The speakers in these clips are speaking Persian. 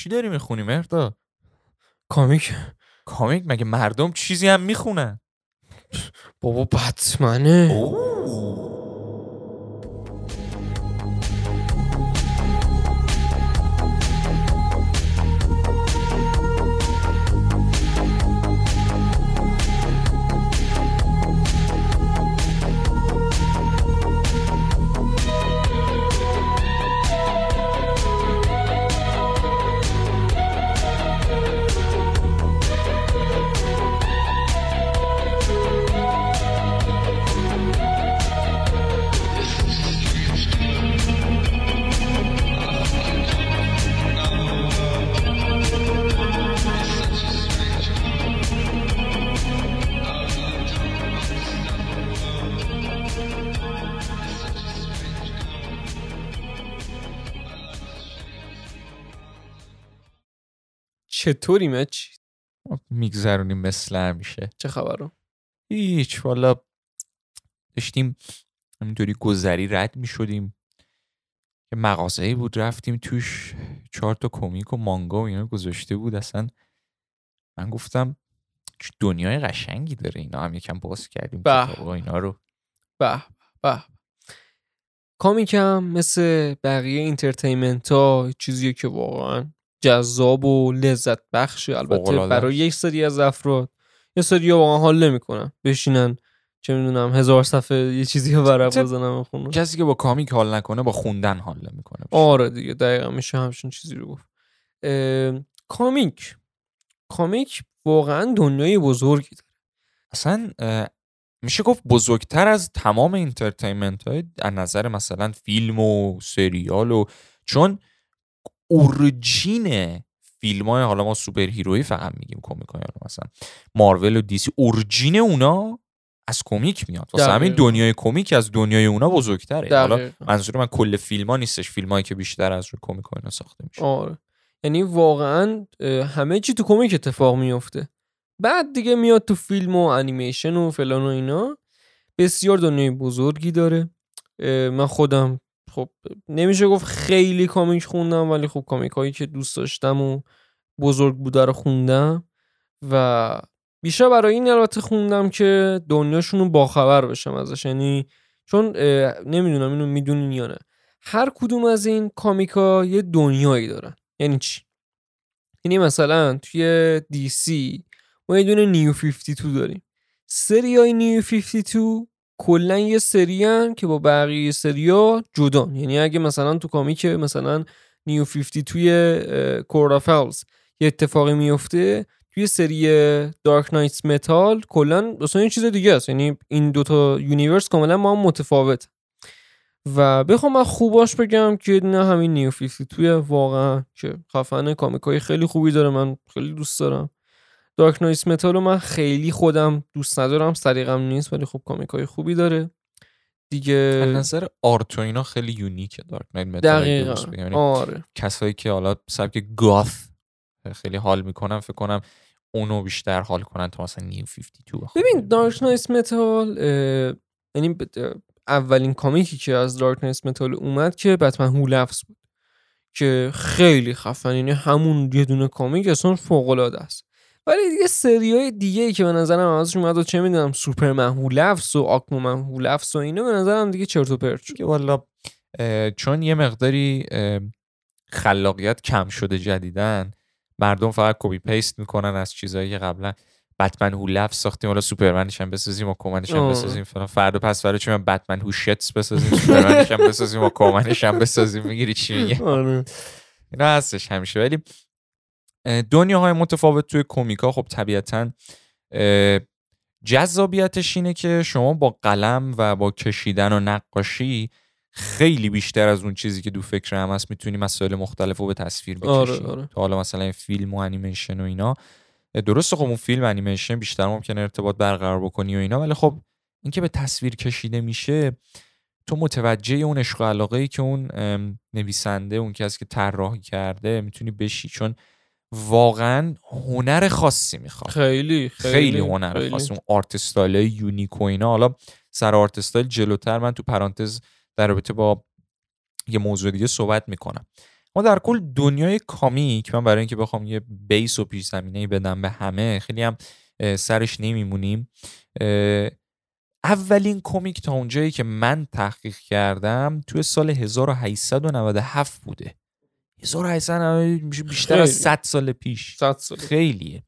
چی داری می‌خونی مردا کامیک. کامیک؟ مگه مردم چیزی هم می‌خونن؟ بابا بتمنه. چطوری مچ میگذرونیم مثل همیشه. چه خبرو؟ هیچ والا داشتیم همینطوری گذری رد می‌شدیم. یه مغازه بود رفتیم توش. چهار تا کمیک و مانگا و اینا گذاشته بود. اصلا من گفتم چه دنیای قشنگی داره اینا. هم یکم باز کردیم به. اینا رو. به به comic هم مثل بقیه entertainment ها چیزیه که واقعا جذاب و لذت بخشه البته برای. یک سری از افراد یه سری ها واقعا حال نمی‌کنن. بشینن چه می‌دونم هزار صفحه یه چیزی رو ورق بزنم کسی که با comic حال نکنه با خوندن حال نمی‌کنه. آره دیگه دقیقا میشه همچین چیزی رو گفت. comic. comic واقعا دنیای بزرگی داره. اصلا میشه گفت بزرگتر از تمام entertainment های از نظر مثلا فیلم و سریال و چون origin فیلم های حالا ما superhero ی فقط میگیم کمیک های مثلا مارول و DC origin اونا از کمیک میاد. واسه همین. دنیای کمیک از دنیای اونا بزرگتره. حالا دقیقاً. منظور من کل فیلم ها نیستش فیلم هایی که بیشتر از روی کمیک ها اینا ساخته میشه. آره. یعنی واقعا همه چی تو کمیک اتفاق میفته بعد دیگه میاد تو فیلم و انیمیشن و فلان و اینا. بسیار دنیای بزرگی داره. من خودم خب نمیشه گفت خیلی کامیک خوندم ولی خب کامیک هایی که دوست داشتم و بزرگ بوده رو خوندم و بیشتر برای این البته خوندم که دنیاشون رو باخبر بشم ازش. یعنی چون نمی‌دونم اینو می‌دونین یا نه. هر کدوم از این کامیکا یه دنیایی دارن. یعنی چی؟ یعنی مثلا توی دی سی ما یه دونه نیو 52 داریم. سری های New 52 کلا یه سری هن که با بقیه سریا جدا یعنی اگه مثلا تو comic مثلا New 52 توی Court of Owls یه اتفاقی میفته توی سری Dark Nights Metal کلا اصلا یه چیز دیگه است. یعنی این دوتا universe کاملا با هم متفاوت. و بخوام من خوباش بگم که نه همین New 52 واقعا که خفنه. comic ای خیلی خوبی داره من خیلی دوست دارم. Dark Nights Metal رو من خیلی خودم دوست ندارم سلیقم نیست ولی خب comic ای خوبی داره. از دیگه نظر art و اینا خیلی unique ه Dark Nights Metal دقیقا. یعنی آره. کسایی که حالا سبک goth خیلی حال می‌کنن فکر کنم اونو بیشتر حال کنن تا مثلا New 52 بخونن. ببین Dark Nights Metal یعنی اولین comic ی که از Dark Nights Metal اومد که Batman Who Laughs بود که خیلی خفن یعنی همون یه دونه comic اصلا فوق العاده است. ولی دیگه سری های دیگه ای که به نظرم ازش اومد و چه می‌دونم Superman Who Laughs و Aquaman Who Laughs و اینا به نظرم دیگه چرت و پرت شد. والا چون یه مقداری خلاقیت کم شده جدیدن مردم فقط copy paste می‌کنن از چیزایی که قبلا Batman Who Laughs ساختیم. حالا سوپرمنش هم بسازیم Aquaman ش هم. بسازیم. فلان فردا پس فردا چون Batman Who Shits بسازیم سوپرمنش هم بسازیم Aquaman ش هم بسازیم. می‌گیری چی میگه آره. اینا هستش همیشه. ولی دنیاهای متفاوت توی کمیکا خب طبیعتا جذابیتش اینه که شما با قلم و با کشیدن و نقاشی خیلی بیشتر از اون چیزی که دو فکر هم هست می‌تونی مسائل مختلف رو به تصویر بکشی آره، آره. تا حالا مثلا فیلم و انیمیشن و اینا. درسته خب اون فیلم انیمیشن بیشتر ممکنه ارتباط برقرار بکنی و اینا ولی خب اینکه به تصویر کشیده میشه تو متوجه اون عشق و علاقه ای که اون نویسنده اون کسی که طراحی کرده می‌تونی بشی. چون واقعا هنر خاصی می‌خواد خیلی خیلی, خیلی هنر خیلی. خاصی. اون art style unique و اینا. حالا سر art style جلوتر من تو پرانتز در رابطه با یه موضوع دیگه صحبت می‌کنم. ما در کل دنیای comic من برای اینکه بخوام یه base و پیش زمینه بدم به همه خیلی هم سرش نمیمونیم. اولین کمیک تا اونجایی که من تحقیق کردم توی سال 1897 بوده. 1897 میشه بیشتر از 100 سال پیش. 100 سال خیلیه.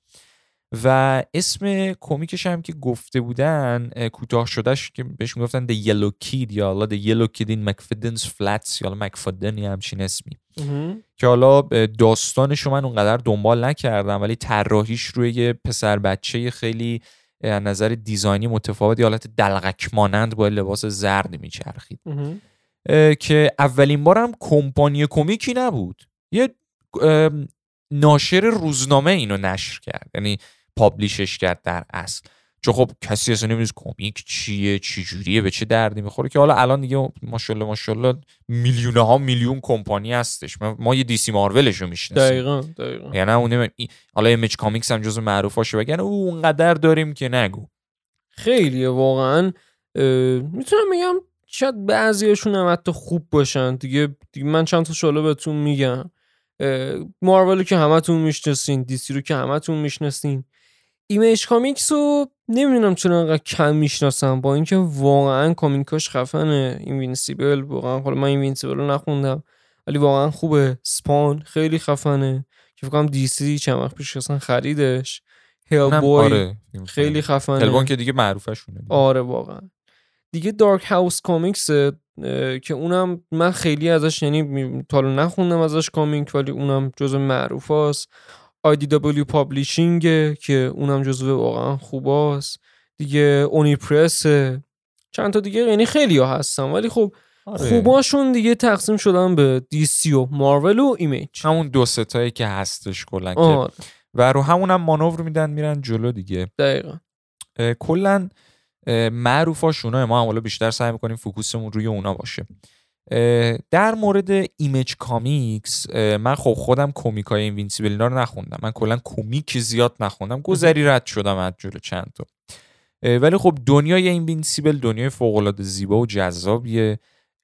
و اسم کمیکش هم که گفته بودن کوتاه شدهش که بهش می‌گفتن The Yellow Kid یا حالا The Yellow Kid in McFadden's Flats یا McFadden یا همچین اسمی. که حالا داستانش من اونقدر دنبال نکردم ولی طراحیش روی یه پسر بچه خیلی از نظر دیزاینی متفاوت یه حالت دلغک مانند با لباس زرد میچرخید. که اولین بارم کمپانی کمیکی نبود. یه ناشر روزنامه اینو نشر کرد یعنی پابلیشش کرد در اصل. چون خب کسی اصلا نمی‌دونه کمیک چیه چی جوریه به چه دردی می‌خوره که حالا الان دیگه ماشاءالله ماشاءالله میلیون ها میلیون کمپانی هستش. ما, یه دیسی مارولش رو می‌شناسیم. دقیقاً دقیقاً. یعنی اون حالا Image Comics هم جزو معروفاشه بگن او اونقدر داریم که نگو. خیلیه واقعا. می‌تونم بگم شاید بعضیشون هم حتی خوب باشن. دیگه, دیگه من چند تاشو حالا بهتون میگم. مارول که همتون می‌شناسین DC رو که همتون می‌شناسین. Image Comics رو نمی‌دونم چرا انقدر کم می‌شناسم. با اینکه واقعا comic اش خفنه. Invincible واقعا. حالا من Invincible رو نخوندم ولی واقعا خوبه. Spawn خیلی خفنه. که فکرم DC چند وقت پیش اصلا خریدش. Hellboy آره. خیلی خفنه. Hellboy که دیگه معروفشونه آره واقعا. دیگه Dark Horse Comics که اونم من خیلی ازش یعنی تا نخوندم ازش comic ولی اونم جز معروف هست IDW Publishing که اونم جزو واقعا خوباست. دیگه Oni Press چند تا دیگه یعنی خیلی ها هستن ولی خب آره. خوباشون دیگه تقسیم شدن به DC و مارول و Image همون دو ستایی که هستش کلا آره. و رو همون هم مانور میدن میرن جلو دیگه. دقیقا. کلا معروفاشونه ما هم بیشتر سعی می‌کنیم focus مون روی اونا باشه. در مورد Image Comics من خب خودم comic های Invincible رو نخوندم. من کلا کمیک زیاد نخوندم. گذری رد شدم از جلو چند تا. ولی خب دنیای Invincible دنیای فوق العاده زیبا و جذابیه.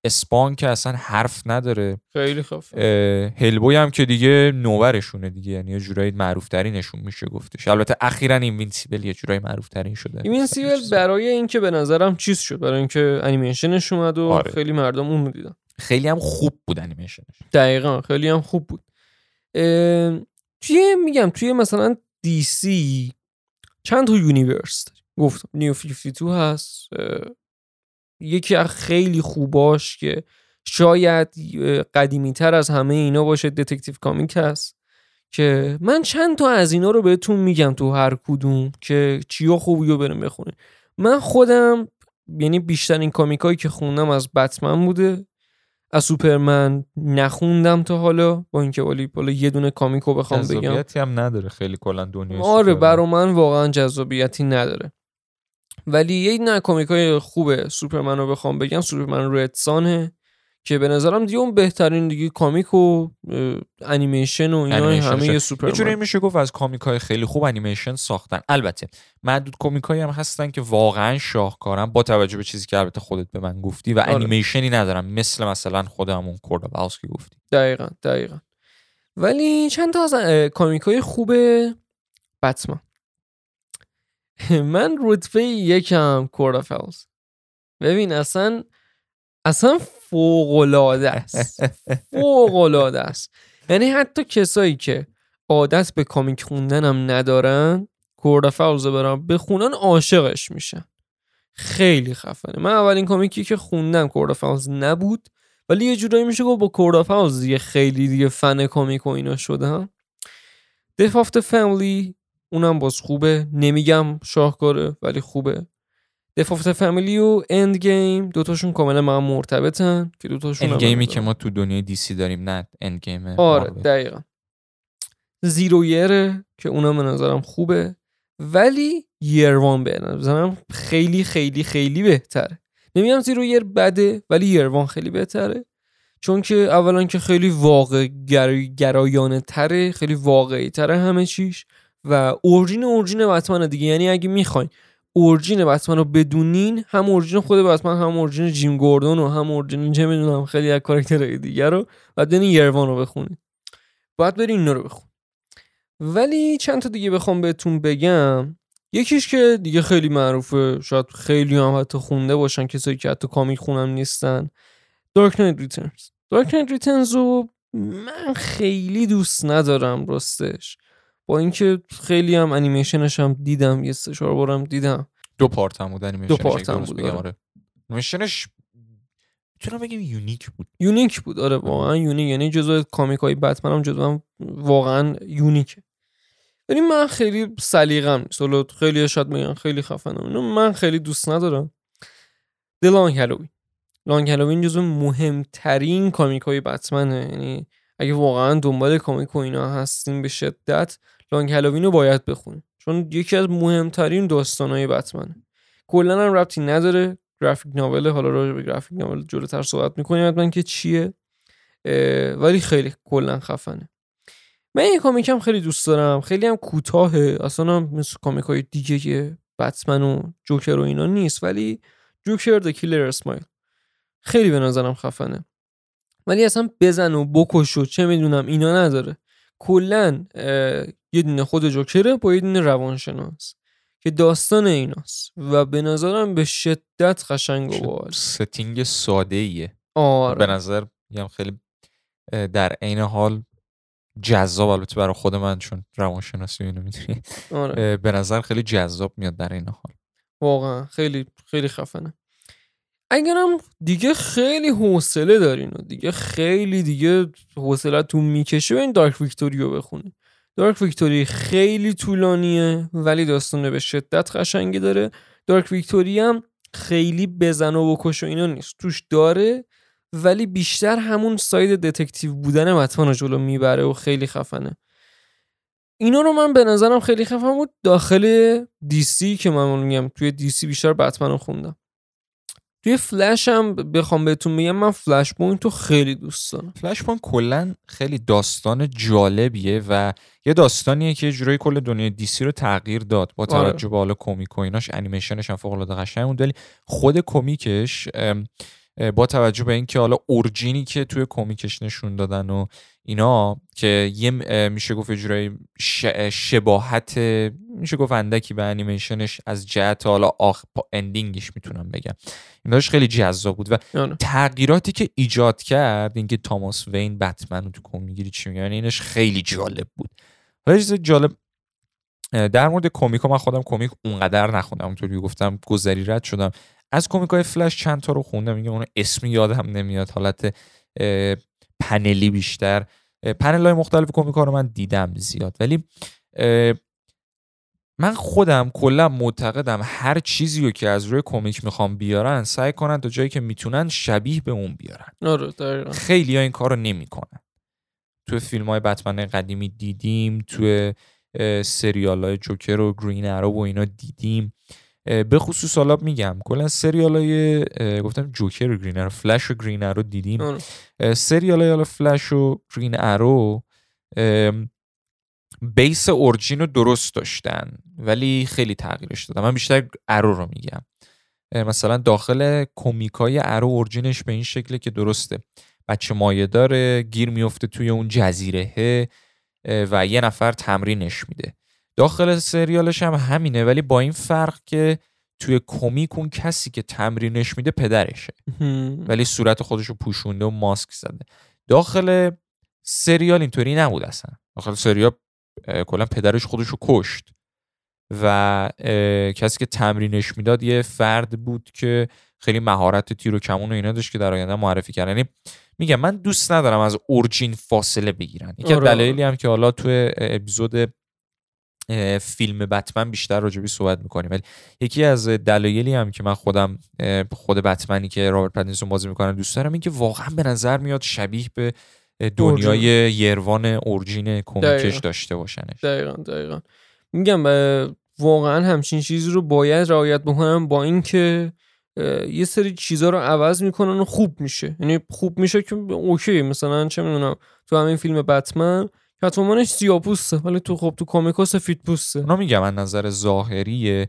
Spawn که اصلا حرف نداره. خیلی خوب. Hellboy هم که دیگه نوورشونه دیگه یعنی یه جورایی معروف ترینشون میشه گفتش. البته اخیرا Invincible یه جورایی معروف ترین شده. Invincible برای اینکه به نظرم چیز شد برای اینکه انیمیشنش اومد و آره. خیلی مردم اون دیدن. خیلی هم خوب بود انیمیشنش دقیقا خیلی هم خوب بود. توی میگم توی مثلا دی سی چند تا universe گفتم New 52 هست یکی از خیلی خوباش که شاید قدیمی تر از همه اینا باشه Detective Comic هست که من چند تا از اینا رو بهتون میگم تو هر کدوم که چیا خوبی رو بریم بخونیم. من خودم یعنی بیشترین comic ایی که خوندم از بتمن بوده از سوپرمن نخوندم تا حالا با اینکه ولی بالا یه دونه comic و بخوام بگم. جذابیتی هم نداره خیلی کلا دنیا آره برا من واقعا جذابیتی نداره. ولی یه دونه کمیک های خوبه سوپرمن رو بخوام بگم سوپرمن Red Son ه که به نظرم دیگه اون بهترین دیگه comic و انیمیشن و اینا همه یه سوپرمن. میشه گفت از کامیک های خیلی خوب انیمیشن ساختن. البته معدود comic هم هستن که واقعا شاهکارن با توجه به چیزی که البته خودت به من گفتی و آره. انیمیشنی ندارم مثل مثلا خودمون Court of Owls که گفتی. دقیقا دقیقا. ولی چند تا از کامیک های خوب بتمن. من رتبه یکم کورافلز ببین اصلا اصلا فوقلاده است. فوقلاده است. یعنی حتی کسایی که عادت به کامیک خوندنم ندارن کوردافلز رو برم بخونن عاشقش میشن. خیلی خفنه. من اولین کامیکی که خوندم کوردافلز نبود ولی یه جورایی میشه گفت با Court of Owls دیگه خیلی دیگه fan comic و اینا شدم. Death of Family اونم باز خوبه. نمیگم شاهکاره ولی خوبه. Death of Family و Endgame دوتاشون کاملا ما مرتبطن که دوتاشون Endgame ی که ما تو دنیای دی سی داریم نه Endgame آره دقیقا. Zero Year ه که اونم به نظرم خوبه. ولی Year One به نظرم خیلی خیلی خیلی بهتره. نمیگم زیرو یر بده ولی یروان خیلی بهتره. چون که اولا که خیلی واقع گرایانه تره خیلی واقعی تره همه چیش. و اورجین اورجین بتمن دیگه. یعنی اگه می‌خواین اورجین بتمن رو بدونین هم اورجین خود بتمن هم اورجین جیم گوردون و هم اورجین چه می‌دونم خیلی از کاراکترهای دیگر رو بعد برین یروان رو بخونین. باید برین اینا رو بخون ولی چند تا دیگه بخوام بهتون بگم. یکیش که دیگه خیلی معروفه شاید خیلی هم حتی خونده باشن کسایی که حتی comic خونم نیستن. Dark Knight Returns Dark Knight Returns رو من خیلی دوست ندارم راستش. با اینکه خیلی هم انیمیشنش هم دیدم یه سه چهار بارم دیدم. دو part هم بود انیمیشنش دو part هم بود، آره. انیمیشنش می‌تونم بگم unique بود. unique بود آره واقعا unique یعنی جزو کامیک های بتمن هم جزو واقعا unique ه ولی من خیلی سلیقم نیست. خیلی شاید میگن خیلی خفنم. اینو من خیلی دوست ندارم. The Long Halloween. لانگ هالووین جزو مهمترین کامیک های بتمنه. یعنی اگه واقعا دنبال کامیک و اینا هستین به شدت لانگ هالووین رو باید بخونید چون یکی از مهمترین داستان های بتمنه. کلا هم ربطی نداره. گرافیک ناول حالا راجع به گرافیک ناول جلوتر صحبت می‌کنیم حتما که چیه. ولی خیلی کلا خفنه. من این کامیک هم خیلی دوست دارم. خیلی هم کوتاهه. اصلا هم مثل کامیک های دیگه که بتمن و جوکر و اینا نیست. ولی جوکر د کیلر اسمایل خیلی به نظرم خفنه. ولی اصلا بزن و بکش و چه می‌دونم اینا نداره. کلا یه دونه خود جوکره با یه دونه روانشناس که داستان ایناست و به نظرم به شدت قشنگ و باحال. setting ساده ایه آره. به نظر میگم خیلی در عین حال جذاب البته برای خود من چون روانشناسی اینو می‌دونی. آره. به نظر خیلی جذاب میاد در این حال. واقعا خیلی خیلی خفنه. اگرم دیگه خیلی حوصله دارین و دیگه خیلی دیگه حوصلتون می‌کشه این Dark Victory و بخونید Dark Victory خیلی طولانیه ولی داستان به شدت قشنگی داره. Dark Victory هم خیلی بزن و بکش و اینا نیست. توش داره ولی بیشتر همون side detective بودن رو جلو می‌بره و خیلی خفنه. اینا رو من به نظرم خیلی خفن بود. داخل دیسی که من میگم توی دیسی بیشتر بتمن رو خوندم. توی فلش هم بخوام بهتون بگم من Flashpoint رو خیلی دوست دارم Flashpoint کلا خیلی داستان جالبیه و یه داستانیه که یه جورایی کل دنیای دیسی رو تغییر داد با آره. توجه به حالا کمیک و ایناش انیمیشنش هم فوق العاده قشنگ بود ولی خود کمیکش با توجه به اینکه حالا اورجینی که توی کمیکش نشون دادن و اینا که یه میشه گفت جورایی شباهت میشه گفت اندکی به انیمیشنش از جهت حالا آخ پا اندینگش می‌تونم بگم. ایناش خیلی جذاب بود و آره. تغییراتی که ایجاد کرد اینکه تاماس وین بتمن رو تو کمیگیری چی میگن یعنی اینش خیلی جالب بود. حالا چیز جالب در مورد کمیک من خودم کمیک اونقدر نخوندم اونطوری گفتم گذری رد شدم. از کمیک های فلش چند تا رو خوندم میگم اون اسمی یادم نمیاد حالت پنلی بیشتر. پنل های مختلف کمیک ها رو من دیدم زیاد ولی من خودم کلا معتقدم هر چیزی رو که از روی کمیک می‌خوام بیارن سعی کنن تا جایی که می‌تونن شبیه به اون بیارن. آره خیلی ها این کار رو نمی‌کنن. توی فیلم های بتمن قدیمی دیدیم توی سریال های جوکر و گرین ارو و اینا دیدیم. به خصوص حالا میگم کلا سریال های گفتم جوکر و گرین ارو فلش و گرین ارو دیدیم سریال های حالا فلش و گرین ارو بیس اورجین رو درست داشتن ولی خیلی تغییرش دادن. من بیشتر ارو رو میگم. مثلا داخل کمیکای ارو اورجینش به این شکله که درسته. بچه مایه داره گیر میفته توی اون جزیره و یه نفر تمرینش میده. داخل سریالش هم همینه ولی با این فرق که توی کمیک اون کسی که تمرینش میده پدرشه. ولی صورت خودش رو پوشونده و ماسک زده. داخل سریال اینطوری نبود اصلا. داخل سریال کلا پدرش خودش رو کشت. و کسی که تمرینش می‌داد یه فرد بود که خیلی مهارت تیر و کمون و اینا داشت که در آینده معرفی کرد. یعنی میگم من دوست ندارم از اورجین فاصله بگیرن. یکی آره،. دلایلی هم که حالا توی اپیزود فیلم بتمن بیشتر راجبی صحبت می‌کنیم. ولی یکی از دلایلی هم که من خودم خود بتمنی که رابرت پتینسون بازی می‌کنم دوست دارم این که واقعا به نظر میاد شبیه به دنیای یروان اورجین کمیکش. داشته باشنش. دقیقا دقیقا. میگم واقعا همچین چیزی رو باید رعایت بکنم با اینکه یه سری چیزا رو عوض می‌کنن و خوب میشه. یعنی خوب میشه که اوکی مثلا چه می‌دونم تو همین فیلم بتمن کتومانش سیاپوسته ولی تو خب تو کامیکا سفید پوسته. اونا میگم من نظر ظاهریه.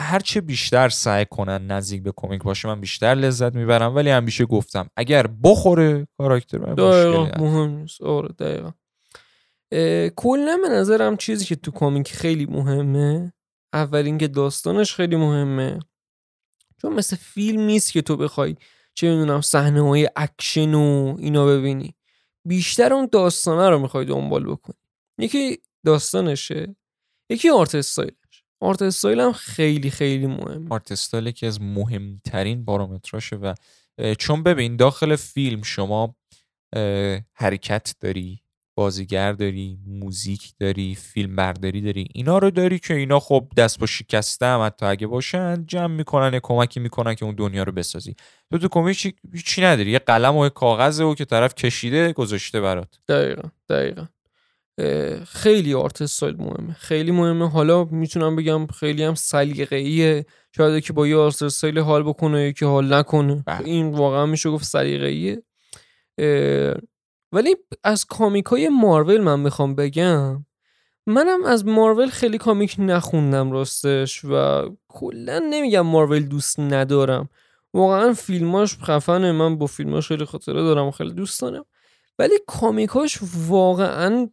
هرچه بیشتر سعی کنن نزدیک به کمیک باشه من بیشتر لذت می‌برم. ولی همیشه گفتم اگر بخوره کاراکتر من مهم نیست. آره دقیقا. کلا به نظرم چیزی که تو comic خیلی مهمه اول اینکه داستانش خیلی مهمه. چون مثل فیلم نیست که تو بخوای چه می‌دونم صحنه های اکشن و اینا ببینی. بیشتر اون داستانه رو می‌خوای دنبال بکنی. یکی داستانشه یکی art style ش art style هم خیلی خیلی مهم art style که از مهمترین پارامتراشه و چون ببین داخل فیلم شما حرکت داری بازیگر داری موزیک داری فیلم برداری داری اینا رو داری که اینا خب دست و پا شکسته هم حتی اگه باشن جمع می‌کنن کمکی می‌کنن که اون دنیا رو بسازی. تو تو کمیک چی نداری؟ یه قلم و یه کاغذ و که طرف کشیده گذاشته برات. دقیقا دقیقا. خیلی art style مهمه. خیلی مهمه. حالا می‌تونم بگم خیلی هم سلیقه‌ایه. شاید که با یه art style حال بکنه که حال نکنه. بله. این واقعا میشه گفت سلیقه‌ایه. ولی از کامیک های مارول من می‌خوام بگم منم از مارول خیلی کامیک نخوندم راستش و کلا نمیگم مارول دوست ندارم. واقعا فیلماش خفنه من با فیلماش خیلی خاطره دارم و خیلی دوست دارم. ولی کامیکاش واقعا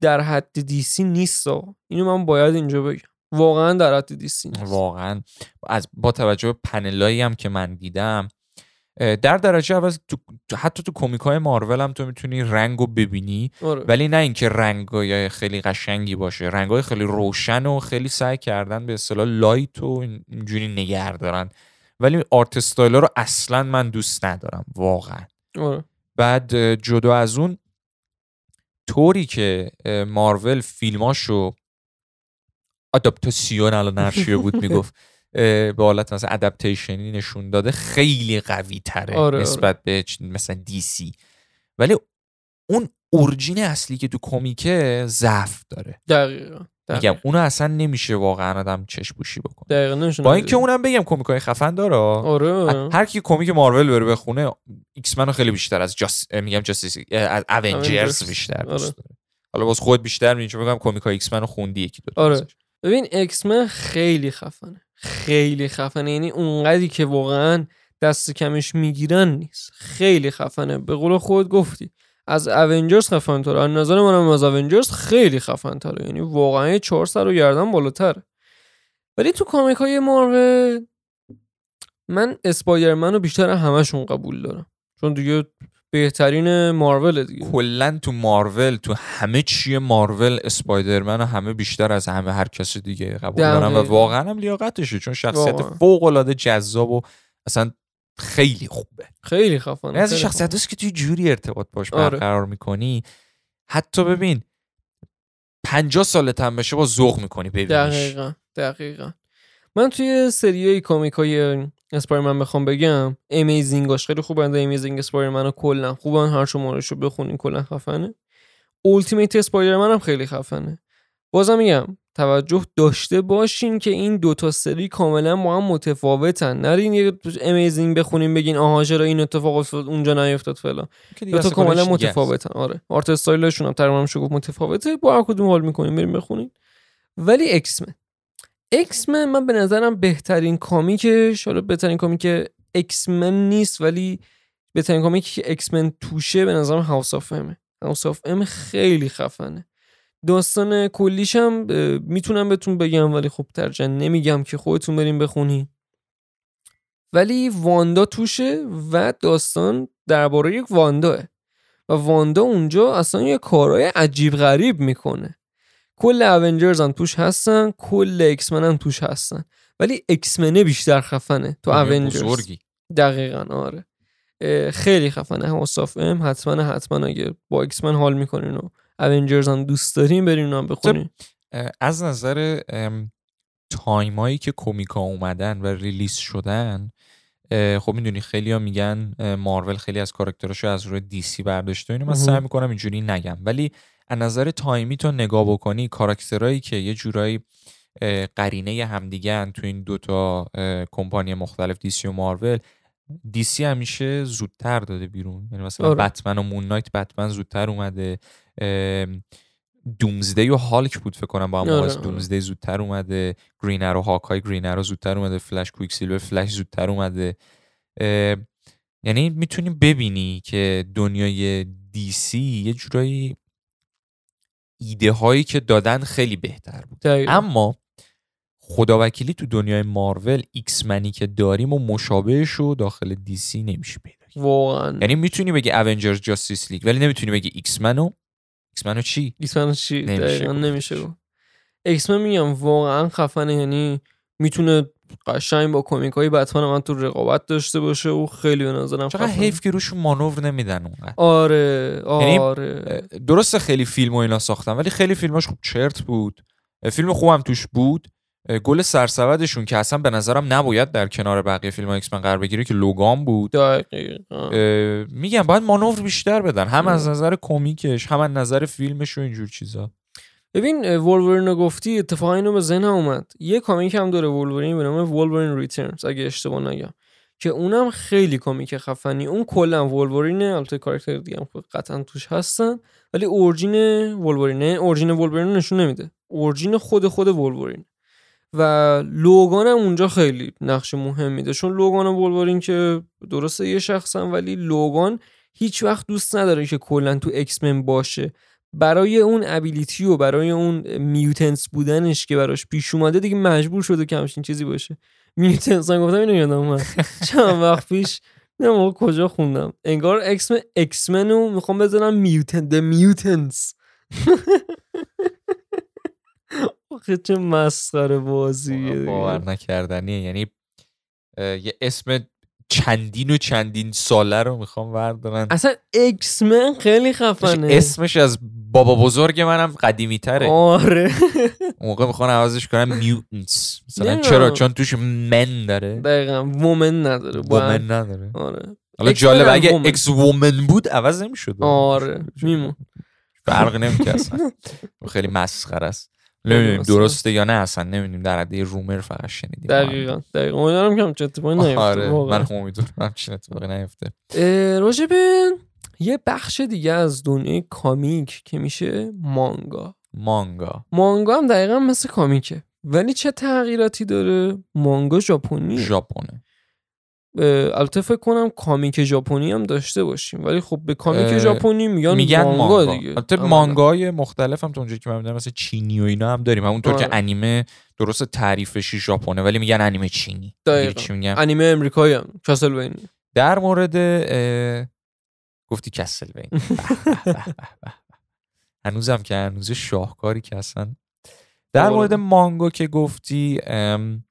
در حد دیسی نیست اینو من باید اینجا بگم. واقعا در حد دیسی نیست. واقعا. از با توجه به پنلایی هم که من دیدم در درجه اول تو حتی تو کمیک های مارول هم تو می‌تونی رنگ رو ببینی. آره. ولی نه اینکه رنگ های خیلی قشنگی باشه. رنگ های خیلی روشن و خیلی سعی کردن به اصطلاح light و اینجوری نگه دارن. ولی art style رو اصلا من دوست ندارم واقعا. آره. بعد جدا از اون طوری که مارول فیلماشو آداپتاسیون الان نرشیه بود می‌گفت. به حالت مثلا adaptation ی نشون داده خیلی قوی تره آره،, آره. نسبت به مثلا دی سی ولی اون origin اصلی که تو کمیکه ضعف داره. دقیقا میگم اونو اصلا نمیشه واقعا آدم چشم پوشی بکنه. دقیقا با اینکه اونم بگم کمیکای خفن داره. آره. هر کی کمیک مارول بره بخونه ایکس منو خیلی بیشتر از جاس میگم جاستیس از اونجرز بیشتر دوست آره. داره. حالا باز خود بیشتر میگم چون میگم کمیکای ایکس منو خوندی یکی دو آره. ببین ایکس من خیلی خفنه. خیلی خفنه. یعنی اونقدری که واقعا دست کمش می‌گیرن نیست. خیلی خفنه. به قول خود گفتی. از اونجرز خفن تره. از نظر منم از اونجرز خیلی خفن تره. یعنی واقعا چهار سر و گردن بالاتره ولی تو کامیک های مارول من اسپایدرمن رو بیشتر همشون قبول دارم. چون دیگه بهترین مارول دیگه. کلا تو مارول تو همه چی مارول اسپایدرمن همه بیشتر از همه هر کسی دیگه قبول دارن و واقعا هم لیاقتشه چون شخصیت فوق العاده جذاب و اصلا خیلی خوبه. خیلی خفنه از شخصیت است که توی جوری ارتباط باش آره. برقرار می‌کنی. حتی ببین 50 سالت هم بشه با ذوق می‌کنی ببینیش. دقیقا دقیقا. من توی سریای کامیک های اسپایرمن بخوام بگم امیزینگاش خیلی خوبه امیزینگ اسپایرمن کلا. خوبن هر شما رو بخونین کلا خفنه. Ultimate Spider-Man هم خیلی خفنه. بازم میگم توجه داشته باشین که این دوتا سری کاملا با هم متفاوتن. نرین یه Amazing بخونین بگین آها چرا این اتفاق افتاد اونجا نیفتاد فلان. دوتا کاملا متفاوتن. آره. art style شون هم تقریبا گفت متفاوته. با هر کدوم حال می‌کنین بریم بخونین ولی اکسمن اکسمن من به نظرم بهترین comic ش حالا بهترین کامیک اکسمن نیست ولی بهترین comic که X-Men توشه به نظرم House of M ه House of M خیلی خفنه. داستان کلیشم می‌تونم بهتون بگم ولی خب ترجیحا نمیگم که خودتون برین بخونین ولی واندا توشه و داستان درباره یک وانداه و واندا اونجا اصلا یه کارهای عجیب غریب می‌کنه. کل Avengers هم توش هستن کل X-Men هم توش هستن. ولی X-Men ه بیشتر خفنه تو Avengers دقیقا آره. خیلی خفنه. House of M حتما حتما اگه با X-Men حال می‌کنین و Avengers هم دوست دارین برین هم بخونین. از نظر time ایی که comic ا اومدن و release شدن خب می‌دونی خیلی ها میگن مارول خیلی از character اشو از روی DC برداشته اینو من سعی می‌کنم اینجوری نگم. ولی از نظر time ی تو نگاه بکنی character هایی که یه جورایی قرینه همدیگه تو این دوتا کمپانی مختلف DC و Marvel، DC همیشه زودتر داده بیرون. یعنی مثلا آره. بتمن و Moon Knight، Batman زودتر اومده. Doomsday و Hulk بود فکر کنم با هم آره، آره. Doomsday زودتر اومده. Green Arrow و Hawkeye، Green Arrow زودتر اومده. Flash، Quicksilver، Flash زودتر اومده. یعنی می‌تونیم ببینی که دنیای DC یه جورایی ایده هایی که دادن خیلی بهتر بود دقیقاً. اما خداوکیلی تو دنیای Marvel، X-Men ی که داریم و مشابهش رو داخل DC نمیشه پیدا کرد. واقعا یعنی می‌تونی بگی Avengers، Justice League ولی نمی‌تونی بگی X-Men و X-Men و چی X-Men چی نمیشه. نمیشه گفت X-Men میگم واقعا خفنه یعنی می‌تونه قشنگ با کمیک های بتمن من تو رقابت داشته باشه و خیلی به نظرم چقدر. حیف که روشون مانور نمیدن اونقدر. آره یعنی، آره. درسته خیلی فیلم و اینا ساختن ولی خیلی فیلماش خوب چرت بود. فیلم خوبم توش بود. گل سرسبدشون که اصلا به نظرم نباید در کنار بقیه فیلم X-Men قرار بگیره که Logan بود. میگم باید مانور بیشتر بدن. هم. از نظر کمیکش هم از نظر فیلمش و اینجور چیزا. ببین Wolverine رو گفتی اتفاقا اینو به ذهنم اومد. یه comic هم داره Wolverine به نام Wolverine Returns اگه اشتباه نگم. که اونم خیلی comic خفنی. اون کلا Wolverine ه البته character دیگه هم خب قطعا توش هستن ولی origin Wolverine ه origin Wolverine نشون نمیده. origin خود خود Wolverine و Logan هم اونجا خیلی نقش مهم میده چون Logan و Wolverine که درسته یه شخصن ولی Logan هیچ وقت دوست نداره که کلا تو X-Men باشه. برای اون ability و برای اون mutants بودنش که براش پیش اومده دیگه مجبور شده که همچین چیزی باشه. میوتنس هم گفتم اینو یادم اومد. چند وقت پیش نه موقع کجا خوندم. انگار اکسمن اکسمن رو می‌خوام بزنم میوتن د میوتنس آخه چه مسخره بازیه. باور نکردنیه. یعنی یه اسم چندین و چندین ساله رو می‌خوام وردارن اصلا اکسمن خیلی خفنه. اسمش از بابا بزرگ منم قدیمی تره آره موقع می‌خوان عوضش کنم میوتنس مثلا. چرا؟ چون توش من داره. دقیقا. وومن نداره. وومن نداره. آره. حالا جالب اگه. اکس وومن بود عوض نمی‌شد. آره. میمون. فرق نمی‌کنه اصلا. خیلی مسخره است. نمی‌دونیم. درسته یا نه اصلا نمی‌دونیم. در حد رومر فقط شنیدیم. دقیقا دقیقا. امیدوارم که همچه اتفاقی نیفته آره. من هم امیدوارم همچین اتفاقی نیفته. به یه بخش دیگه از دنیای کامیک که میشه مانگا. مانگا. مانگا هم دقیقا مثل کامیکه. ولی چه تغییراتی داره؟ مانگا ژاپنی ژاپنه. البته فکر کنم کامیک ژاپنی هم داشته باشیم ولی خب به کامیک ژاپنی میگن, میگن مانگا, مانگا دیگه البته عملاً. مانگای مختلف هم تو اونجایی که من می‌دونم مثل چینی و اینا هم داریم همونطور آره. که انیمه درست تعریفش ژاپنه ولی میگن انیمه چینی. چی انیمه امریکایی هم کاسلوینی در مورد اه، گفتی کسلوین. هنوزم که هنوز شاهکاری که اصلا در آره. مورد مانگا که گفتی ام،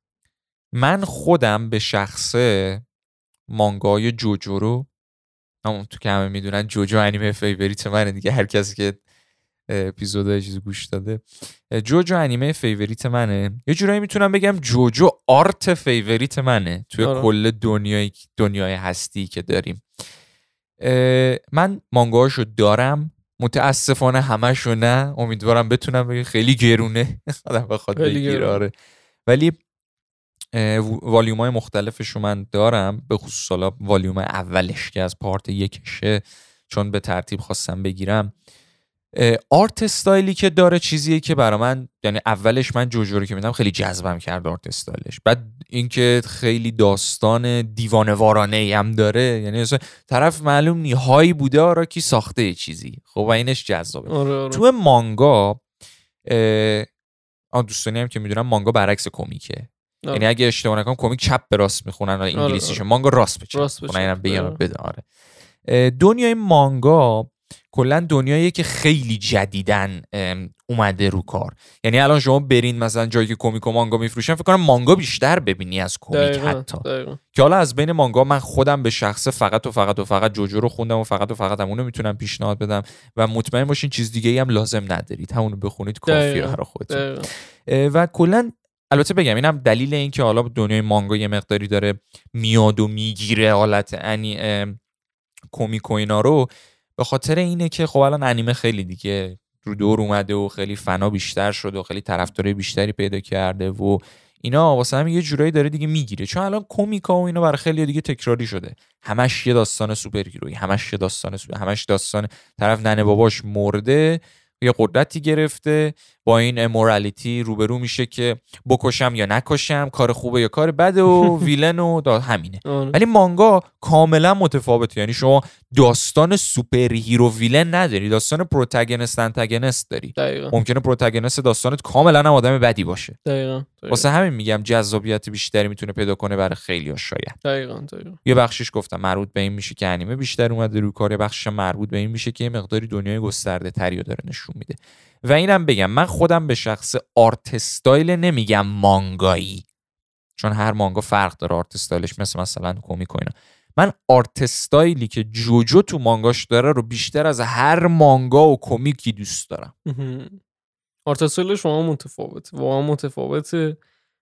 من خودم به شخصه مانگای جوجو رو همون تو که همه می‌دونن جوجو انیمه favorite منه دیگه هر کسی که اپیزودهای چیزی گوش داده. جوجو انیمه favorite منه. یه جورایی می‌تونم بگم جوجو art favorite منه توی آره. کل دنیای دنیای هستی که داریم. من مانگاهاشو دارم متاسفانه همشو نه. امیدوارم بتونم بگم خیلی گرونه. آدم بخواد بگیره. آره. ولی والیوم های مختلفش رو من دارم به خصوص حالا والیوم اولش که از پارت یکشه چون به ترتیب خواستم بگیرم. آرت استایلی که داره چیزیه که برا من یعنی اولش من جوجو رو که میدم خیلی جذبم کرد آرت استایلش. بعد اینکه خیلی داستان دیوانه وارانه هم داره یعنی مثلا طرف معلوم نی هایی بوده آرا کی ساخته یه چیزی. خب و اینش جذابه. آره آره. تو مانگا آه دوستانی هم که می‌دونم مانگا برعکس کمیکه. یعنی اگه اشتباه نکنم کمیک چپ به راست می‌خونن و انگلیسیشه آره. مانگا راست به چپ. راست به می‌خونن اینم. بگم آره. بده آره. دنیای مانگا کلا دنیایی که خیلی جدیدن اومده رو کار. یعنی الان شما برین مثلا جایی که کمیک و مانگا میفروشن فکر کنم مانگا بیشتر ببینی از کمیک دقیقاً، حتی. دقیقاً. که حالا از بین مانگا من خودم به شخصه فقط و فقط و فقط جوجو رو خوندم و فقط و فقط همونو می‌تونم پیشنهاد بدم و مطمئن باشین چیز دیگه ای هم لازم ندارید. همونو بخونید کافیه برای خودتون. و کلا البته بگم اینم دلیل این که حالا دنیای مانگا یه مقداری داره میاد و می‌گیره حالت انی کمیک و اینا رو به خاطر اینه که خب الان انیمه خیلی دیگه رو دور اومده و خیلی فنا بیشتر شده و خیلی طرفدارای بیشتری پیدا کرده و اینا واسه هم یه جورایی داره دیگه می‌گیره. چون الان کمیکا و اینا برای خیلی دیگه تکراری شده. همش یه داستان superhero ی همش یه داستان سوپر همش داستان طرف ننه باباش مرده یه قدرتی گرفته با این morality روبرو میشه که بکشم یا نکشم کار خوبه یا کار بده و villain و دا همینه. آره. ولی مانگا کاملا متفاوته. یعنی شما داستان superhero villain نداری داستان protagonist antagonist داری. دقیقا. ممکنه protagonist داستانت کاملا هم آدم بدی باشه. دقیقا دقیقا. واسه همین میگم جذابیت بیشتری می‌تونه پیدا کنه برای خیلی شاید. دقیقا دقیقا. یه بخشش گفتم مربوط به این میشه که انیمه بیشتر اومده رو کار یه بخشش مربوط به این میشه که یه مقداری دنیای گسترده تری رو داره نشون میده. و اینم بگم من خودم به شخصه art style نمیگم مانگایی چون هر مانگا فرق داره art style ش مثل مثلا comic و اینا. من art style ی که جوجو تو مانگاش داره رو بیشتر از هر مانگا و کمیکی دوست دارم. مهم. آرتسل شما متفاوته واقعا متفاوته.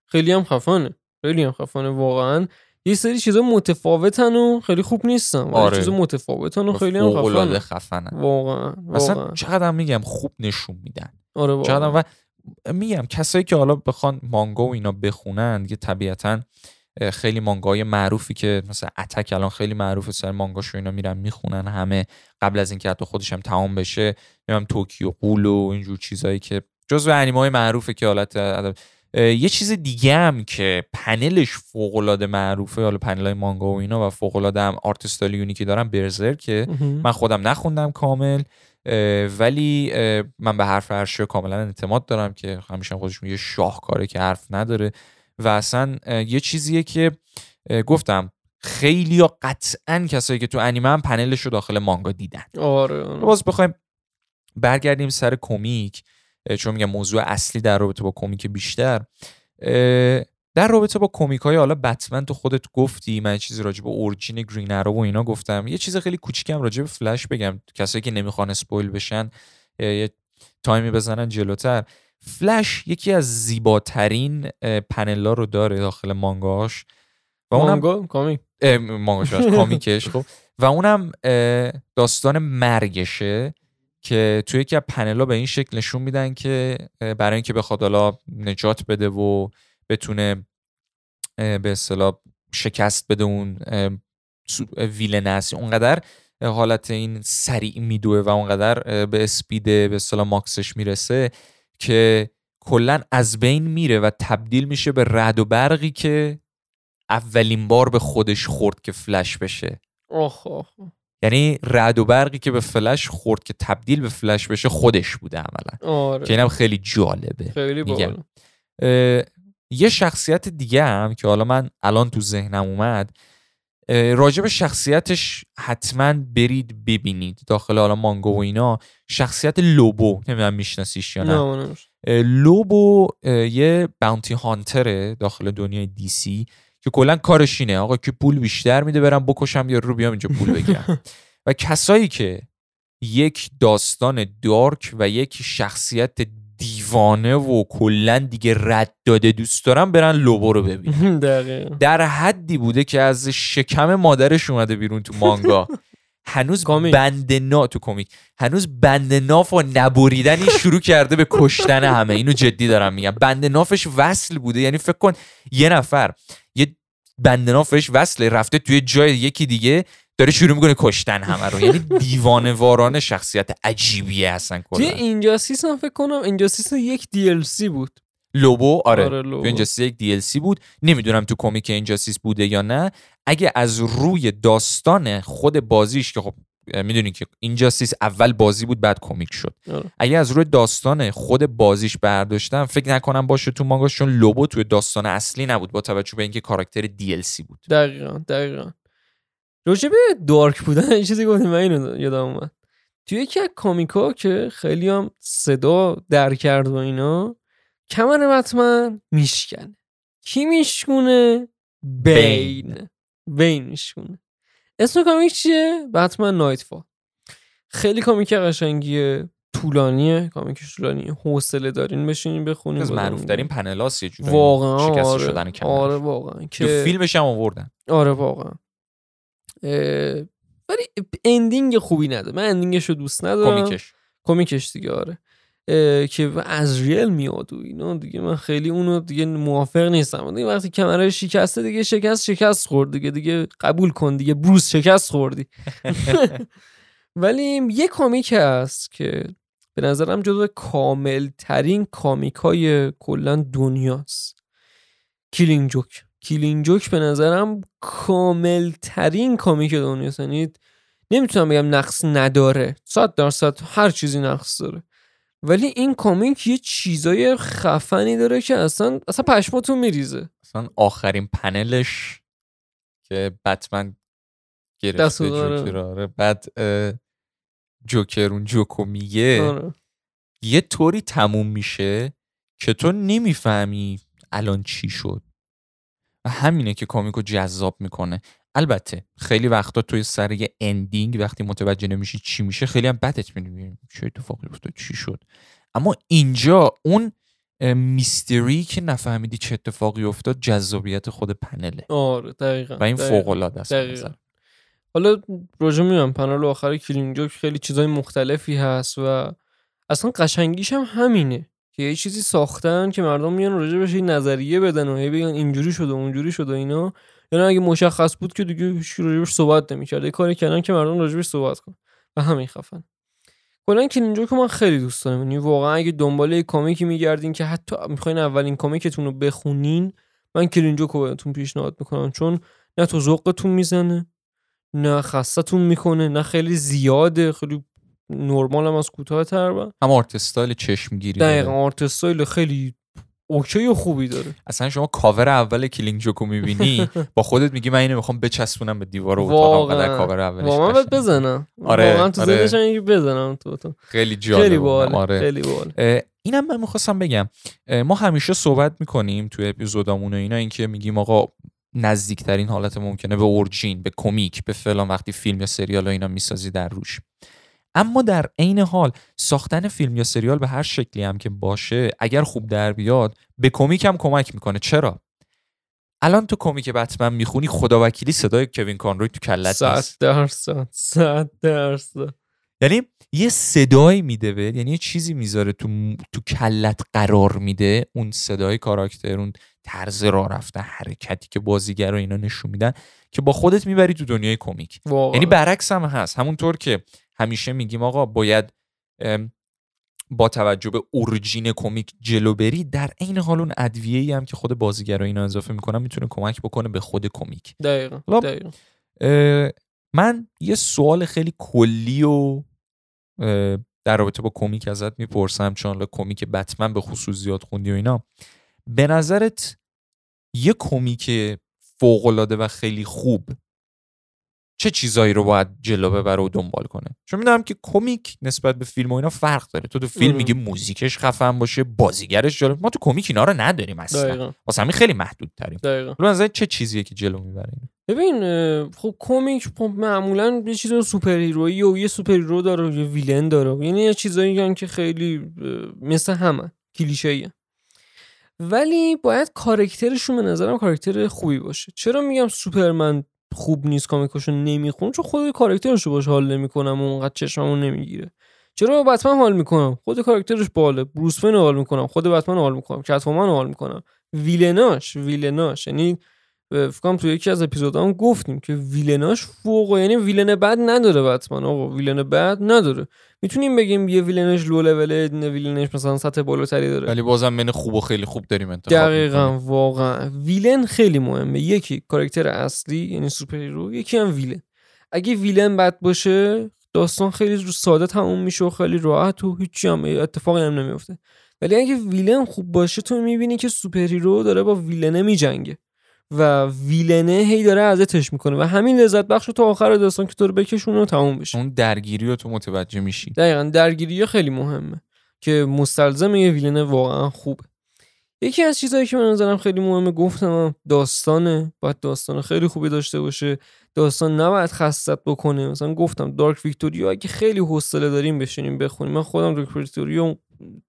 خیلی هم خفنه خیلی هم خفنه واقعا. یه سری چیزا متفاوتن و خیلی خوب نیستن ولی آره. چیزا متفاوتن و خیلی هم خفنه خفنن. واقعا اصلا واقعا. چقدر میگم خوب نشون میدن. آره چقدر واقعا و میگم کسایی که حالا بخوان مانگا و اینا بخونن دیگه طبیعتا خیلی مانگای معروفی که مثلا اتک الان خیلی معروفه سر مانگاش و اینا میرن می‌خونن همه. قبل از اینکه حتی خودش هم تمام بشه نمی‌دونم توکیو قول و اینجور چیزایی که جزو انیمه های معروفه که حالت یه چیز دیگه هم که پنلش فوق العاده معروفه حالا پنل های مانگا و اینا و فوق العاده هم آرت استایل یونیکی دارن برزر که. من خودم نخوندم کامل اه، ولی اه، من به حرف هرشیا کاملا اعتماد دارم که همیشه هم خودش میگه شاهکاره که حرف نداره و اصلا یه چیزیه که گفتم خیلی یا قطعا کسایی که تو انیمه هم پنلش رو داخل مانگا دیدن آره. باز بخوایم برگردیم سر کمیک چون میگم موضوع اصلی در رابطه با کمیک بیشتر. در رابطه با کمیک های حالا بتمن تو خودت گفتی من چیزی راجع به اورجین گرین ارو و اینا گفتم. یه چیز خیلی کوچیکم راجع به فلش بگم. کسایی که نمی‌خوان اسپویل بشن یه تایمی بزنن جلوتر. فلش یکی از زیباترین پنلا رو داره داخل مانگاش و اونم مانگا؟ کامی؟ اه، مانگاش بخش، کامیکش خب. و اونم داستان مرگشه. که توی یکی از پنلا به این شکل نشون میدن که برای اینکه بخواد حالا نجات بده و بتونه به اصطلاح شکست بده اون ویلن اصلی اونقدر حالت این سریع میدوه و اونقدر به اسپید به اصطلاح ماکسش می‌رسه که کلا از بین میره و تبدیل میشه به رعد و برقی که اولین بار به خودش خورد که فلش بشه. آخ آخ یعنی رعد و برقی که به فلش خورد که تبدیل به فلش بشه خودش بوده عملا. آره. که اینم خیلی جالبه. خیلی میگم. یه شخصیت دیگه هم که حالا من الان تو ذهنم اومد به شخصیتش حتما برید ببینید. داخل حالا مانگا و اینا. شخصیت لوبو نمی‌دونم میشناسیش یا نه؟ نه لوبو یه باونتی هانتره داخل دنیای دی سی. که کلا کارش اینه. آقا که پول بیشتر میده برم بکشم یا رو بیام اینجا پول بگیرم. و کسایی که یک داستان دارک و یک شخصیت دیوانه و کلا دیگه رد داده دوست دارن برن لوبو رو ببین دقیقا. در حدی بوده که از شکم مادرش اومده بیرون تو مانگا. هنوز کامیک. بند نا تو کمیک هنوز بند ناف و نبریدنی شروع کرده به کشتن همه. اینو جدی دارم میگم. بند نافش وصل بوده. یعنی فکر کن یه نفر یه بند نافش وصله رفته توی جای یکی دیگه داره شروع می‌کنه کشتن همه رو. یعنی دیوانه وارانه شخصیت عجیبیه اصلا کلا. اینجاستیس هم فکر کنم اینجاستیس یک DLC بود. لوبو آره, آره، لوبو. تو اینجاستیس یک دیلسی بود. نمی‌دونم تو کمیک اینجاستیس بوده یا نه. اگه از روی داستان خود بازیش که خب می‌دونی که اینجاستیس اول بازی بود بعد کمیک شد. آره. اگه از روی داستان خود بازیش برداشتم فکر نکنم باشه تو مانگاش چون لوبو توی داستان اصلی نبود با توجه به اینکه کاراکتر دیلسی بود. دقیقا دقیقا. راجع به دارک بودن چیزی گفتیم من اینو یادم اومد. توی یکی از کامیکا که خیلی هم صدا در کرد و اینا کمر بتمن میشکنه. کی میشکونه؟ بین. بین. میشکونه. اسم کامیک چیه؟ بتمن نایت فال خیلی کامیک قشنگیه. طولانیه. کامیک طولانیه. حوصله دارین بشینین بخونین. از معروف ترین پنلاس یه جورایی واقعا شکست آره. شدن کمرش. آره واقعا. که فیلمش هم آوردن. آره واقعا. اه، ولی ending خوبی نداره. من ending ش رو دوست ندارم. کمیکش. کمیکش دیگه آره. که از rail میاد و اینا. دیگه من خیلی اونو دیگه موافق نیستم. دیگه وقتی کمره شکسته دیگه شکست شکست خورد. دیگه دیگه قبول کن دیگه. Bruce شکست خوردی. ولی یه comic هست که به نظرم جزو کامل ترین comic های کلا دنیاست. Killing Joke. Killing Joke به نظرم کامل ترین comic دنیاست. یعنی نمی‌تونم بگم نقص نداره. صد درصد هر چیزی نقص داره. ولی این comic یه چیزای خفنی داره که اصلا اصلا پشماتون میریزه. اصلا آخرین پنلش که بتمن گرفته Joker آره. بعد Joker اون جوکو میگه آره. یه طوری تموم میشه که تو نمی‌فهمی الان چی شد. و همینه که کامیکو جذاب می‌کنه. البته خیلی وقتا توی سر یه اندینگ وقتی متوجه نمیشی چی میشه خیلی هم بدت می‌بینی چه اتفاقی افتاد چی شد اما اینجا اون میستری که نفهمیدی چه اتفاقی افتاد جذابیت خود پنله آره دقیقا و این. فوق العاده است. حالا راجع میگم پنل آخر Killing خیلی چیزای مختلفی هست و اصلا قشنگیش هم همینه که یه چیزی ساختن که مردم میان راجع بهش یه نظریه بدن و هی بگن اینجوری شده اونجوری شده اینا یعنی اگه مشخص بود که دیگه هیچ راجبش صحبت نمی‌کرد. یه کاری کردن که مردم راجبش صحبت کنن. و همین خفن. کلا Killing Joke رو من خیلی دوست دارم. یعنی واقعا اگه دنبال یه comic ی میگردین که حتی می‌خواین اولین comic تون رو بخونین من Killing Joke رو بهتون پیشنهاد می‌کنم. چون نه تو ذوقتون می‌زنه نه خستتون می‌کنه نه خیلی زیاده خیلی نرمال هم از کوتاه تر با هم art style چشمگیری دقیقا داره. art style خیلی اوکی و خوبی داره اصلا شما کاور اول Killing Joke و می‌بینی با خودت میگی من اینو می‌خوام بچسبونم به دیوار اتاقم و در واقعا. کاور اولش واقعا قشنگه. بزنم آره، واقعا تو آره. یکی بزنم تو تو خیلی جالب خیلی باحال آره. خیلی باحال اینم من می‌خواستم بگم ما همیشه صحبت می‌کنیم توی اپیزودامون و اینا اینکه میگیم آقا نزدیکترین حالت ممکنه به اورجین به کمیک به فلان وقتی فیلم یا سریال و اینا می‌سازی در روش اما در عین حال ساختن فیلم یا سریال به هر شکلی هم که باشه اگر خوب در بیاد به کمیک هم کمک می‌کنه. چرا؟ الان تو کمیک بتمن می‌خونی خداوکیلی صدای کوین کانروی تو کلت صد نیست درصد صد درصد. یعنی یه صدایی میده بهت یعنی یه چیزی می‌ذاره تو تو کلت قرار میده اون صدای کاراکتر اون طرز راه رفتن حرکتی که بازیگر و اینا نشون میدن که با خودت می‌بری تو دنیای کمیک. یعنی برعکس هم هست. همونطور که همیشه میگیم آقا باید با توجه به اورجین کمیک جلو بری در عین حال اون ادویه‌ای هم که خود بازیگر اینا اضافه می‌کنن می‌تونه کمک بکنه به خود کمیک. دقیقا حالا دقیقا. من یه سوال خیلی کلی و در رابطه با کمیک ازت می‌پرسم چون کمیک بتمن به خصوص زیاد خوندی و اینا. به نظرت یه کمیک فوقالعاده و خیلی خوب چه چیزایی رو باید جلو ببره و دنبال کنه؟ چون می‌دونم که کمیک نسبت به فیلم و اینا فرق داره. تو تو فیلم ام. میگی موزیکش خفن باشه بازیگرش جالب. ما تو کمیک اینا رو نداریم اصلا. واسه همین خیلی محدود تریم دقیقا چه چیزیه که جلو می‌بره ببین خب comic خب معمولا یه چیز superhero یی و یه superhero داره و یه villain داره. یعنی یه چیزایی که خیلی مثل همه کلیشه‌ای ولی باید character شون به نظرم character خوبی باشه. چرا میگم سوپرمن خوب نیست comic اشو نمی‌خونم چون خود character شو باش حال نمی‌کنم و اونقدر چشممو نمی‌گیره. چرا با بتمن حال می‌کنم؟ خود character ش باحاله. بروس رو حال می‌کنم. خود بتمن رو حال می‌کنم. Catwoman رو حال می‌کنم. villain اش villain اش. یعنی اه، فکر کنم تو یکی از اپیزودام گفتیم که villain اش فوق یعنی villain بد نداره بتمن. آقا villain بد نداره. می‌تونیم بگیم یه villain ش low level ه نه villain ش مثلا سطح بالاتری داره. ولی بازم بین خوب و خیلی خوب داریم انتخاب دقیقا. واقعا. villain خیلی مهمه. یکی character اصلی یعنی superhero یکی هم villain. اگه villain بد باشه داستان خیلی رو ساده تموم میشه و خیلی راحت و هیچی هم اتفاقی هم نمیفته ولی اگه villain خوب باشه تو می‌بینی که superhero داره با villain ه میجنگه. و villain ه هی داره اذیتش می‌کنه و همین لذت بخش رو تا آخر داستان که تو رو بکشونه و تموم بشه. اون درگیری رو تو متوجه میشی. دقیقا درگیری خیلی مهمه که مستلزم یه villain واقعا خوبه. یکی از چیزهایی که من نظرم خیلی مهمه گفتم داستانه. باید داستان خیلی خوبی داشته باشه. داستان نباید خستت بکنه. مثلا گفتم Dark Victory رو اگه خیلی حوصله داریم بشینیم بخونیم. من خودم Dark Victory رو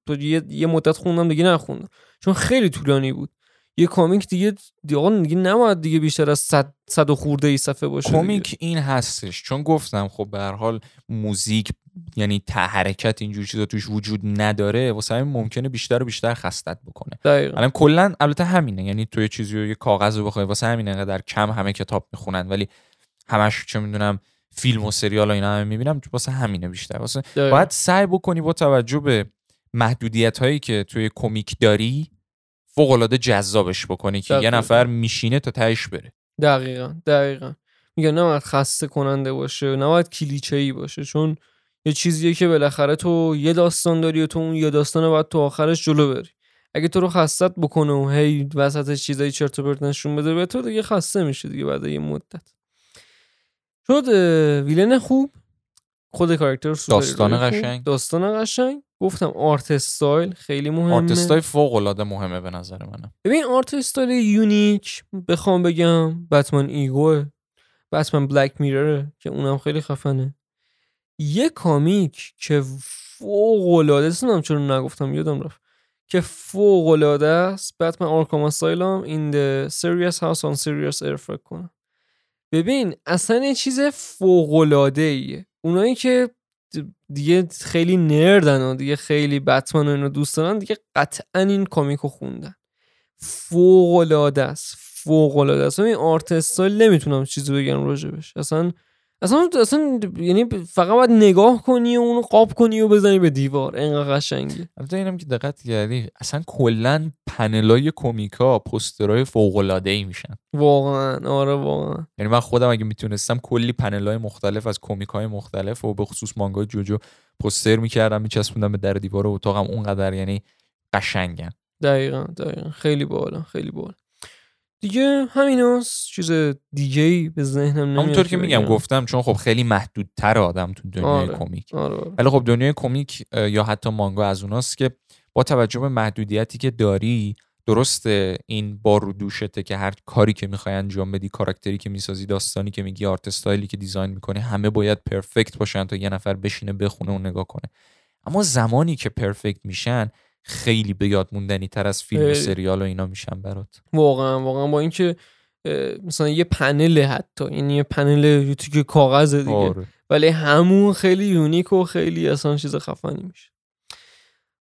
تو یه, یه مدت خوندم دیگه نخوندم. چون خیلی طولانی بود. یه کامیک دیگه دیگه دیگه نباید دیگه بیشتر از 100 صد و خورده ای صفحه باشه. کمیک این هستش. چون گفتم خب به هر حال موزیک یعنی ته حرکت اینجور چیزا توش وجود نداره واسه همین ممکنه بیشتر و بیشتر خستت بکنه. دقیقا. الان کلا البته همینه. یعنی تو یه چیزی رو یه کاغذ رو بخوای واسه همین انقدر کم همه کتاب می‌خونن. ولی همش چه می‌دونم فیلم و سریال و اینا همه می‌بینم واسه همینه بیشتر. واسه. باید سعی بکنی با توجه به محدودیت هایی که توی کمیک داری فوق العاده جذابش بکنی که یه دقیقاً. نفر میشینه تا تهش بره. دقیقا دقیقا. میگن نباید خسته کننده باشه نباید کلیچه ای باشه چون یه چیزیه که بالاخره تو یه داستان داری و تو اون یه داستان باید تو آخرش جلو بری. اگه تو رو خستت بکنه و هی وسط چیزای چرت و پرت نشون بده به تو دیگه خسته میشه دیگه بعد یه مدت. شد ویلن خوب. خود character داستان قشنگ. داستان قشنگ. گفتم art style خیلی مهمه. art style فوق العاده مهمه به نظر منم. ببین art style unique بخوام بگم Batman Ego ه Batman Black Mirror ه که اونم خیلی خفنه. یه comic که فوق العاده نمی‌دونم چرا نگفتم یادم رفت. که فوق العاده است Batman Arkham Asylum a serious house on serious earth فکر کنم. ببین اصلا یه چیز فوق العاده ایه اونایی که دیگه خیلی نردن و دیگه خیلی بتمن و اینو دوست دارن. دیگه قطعا این کامیکو خوندن. فوق العاده است. فوق العاده است. این آرت استایل نمی‌تونم چیزی بگم راجبش. اصلا اصلا اصلا یعنی فقط باید نگاه کنی و اونو قاب کنی و بزنی به دیوار. انقدر قشنگی البته اینم که دقت کردی اصلا کلا پنلای کمیکا پوسترهای فوق العاده ای میشن. واقعا. آره واقعا. یعنی من خودم اگه می‌تونستم کلی پنلای مختلف از کمیک های مختلف و به خصوص مانگای جوجو پوستر می‌کردم میچسبوندم به در دیوار اتاقم اونقدر یعنی قشنگن. دقیقا دقیقا. خیلی بالا خیلی بالا. دیگه همیناست چیز دیگه ای به ذهنم نمیاد همونطور که میگم. گفتم چون خب خیلی محدودتر آدم تو دنیای آره. کمیک آره آره. ولی خب دنیای کمیک یا حتی مانگا از اوناست که با توجه به محدودیتی که داری درسته این بار رو دوشته که هر کاری که می‌خوای انجام بدی کاراکتری که می‌سازی داستانی که میگی آرت استایلی که دیزاین می‌کنی همه باید پرفکت باشن تا یه نفر بشینه بخونه و نگاه کنه اما زمانی که پرفکت میشن خیلی به یاد موندنی تر از فیلم و. سریال و اینا میشن برات واقعا واقعا با اینکه مثلا یه پنل حتی یعنی یه پنل که کاغذه دیگه آره. ولی همون خیلی یونیک و خیلی اصلا چیز خفنی میشه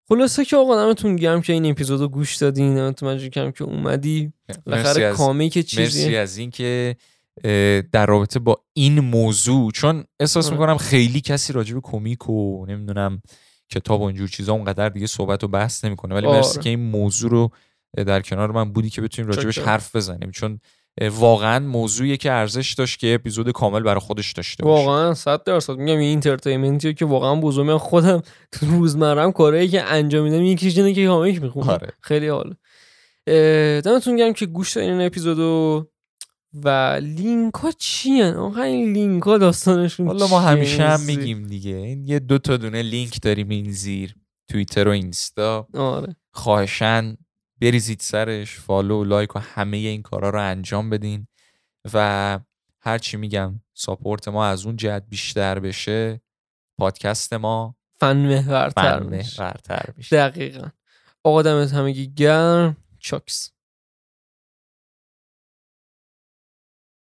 خلاصه که آقا دمتون گرم که این اپیزودو گوش دادین دمتون مجید کردم که اومدی بالاخره از کامیک چیزی مرسی از اینکه اه، در رابطه با این موضوع چون احساس آره. می‌کنم خیلی کسی راجع به کمیک و نمی‌دونم کتاب و اینجور چیزا اونقدر دیگه صحبت و بحث نمی‌کنه. ولی آره. مرسی که این موضوع رو در کنار من بودی که بتونیم راجبش. حرف بزنیم. چون واقعا موضوعی که ارزش داشت که اپیزود کامل برای خودش داشته باشه. واقعا صد درصد. میگم این entertainment یه که واقعا بزرگ من خودم تو روزمرم کارهایی که انجام میدم یکیش اینه که comic می‌خونم. آره. خیلی حاله اه، دمتون گرم که گوش این اپیزودو. و لینک ها چی هن؟ آقا این لینک ها داستانشون حالا ما؟ همیشه هم میگیم دیگه. این یه دو تا دونه لینک داریم این زیر توییتر و اینستا. آره. خواهشن بریزید سرش follow لایک و همه این کارا رو انجام بدین. و هرچی میگم support ما از اون جهت بیشتر بشه پادکست ما فن. محورتر میشه. دقیقا. آقا دمت همگی گرم. چاکس.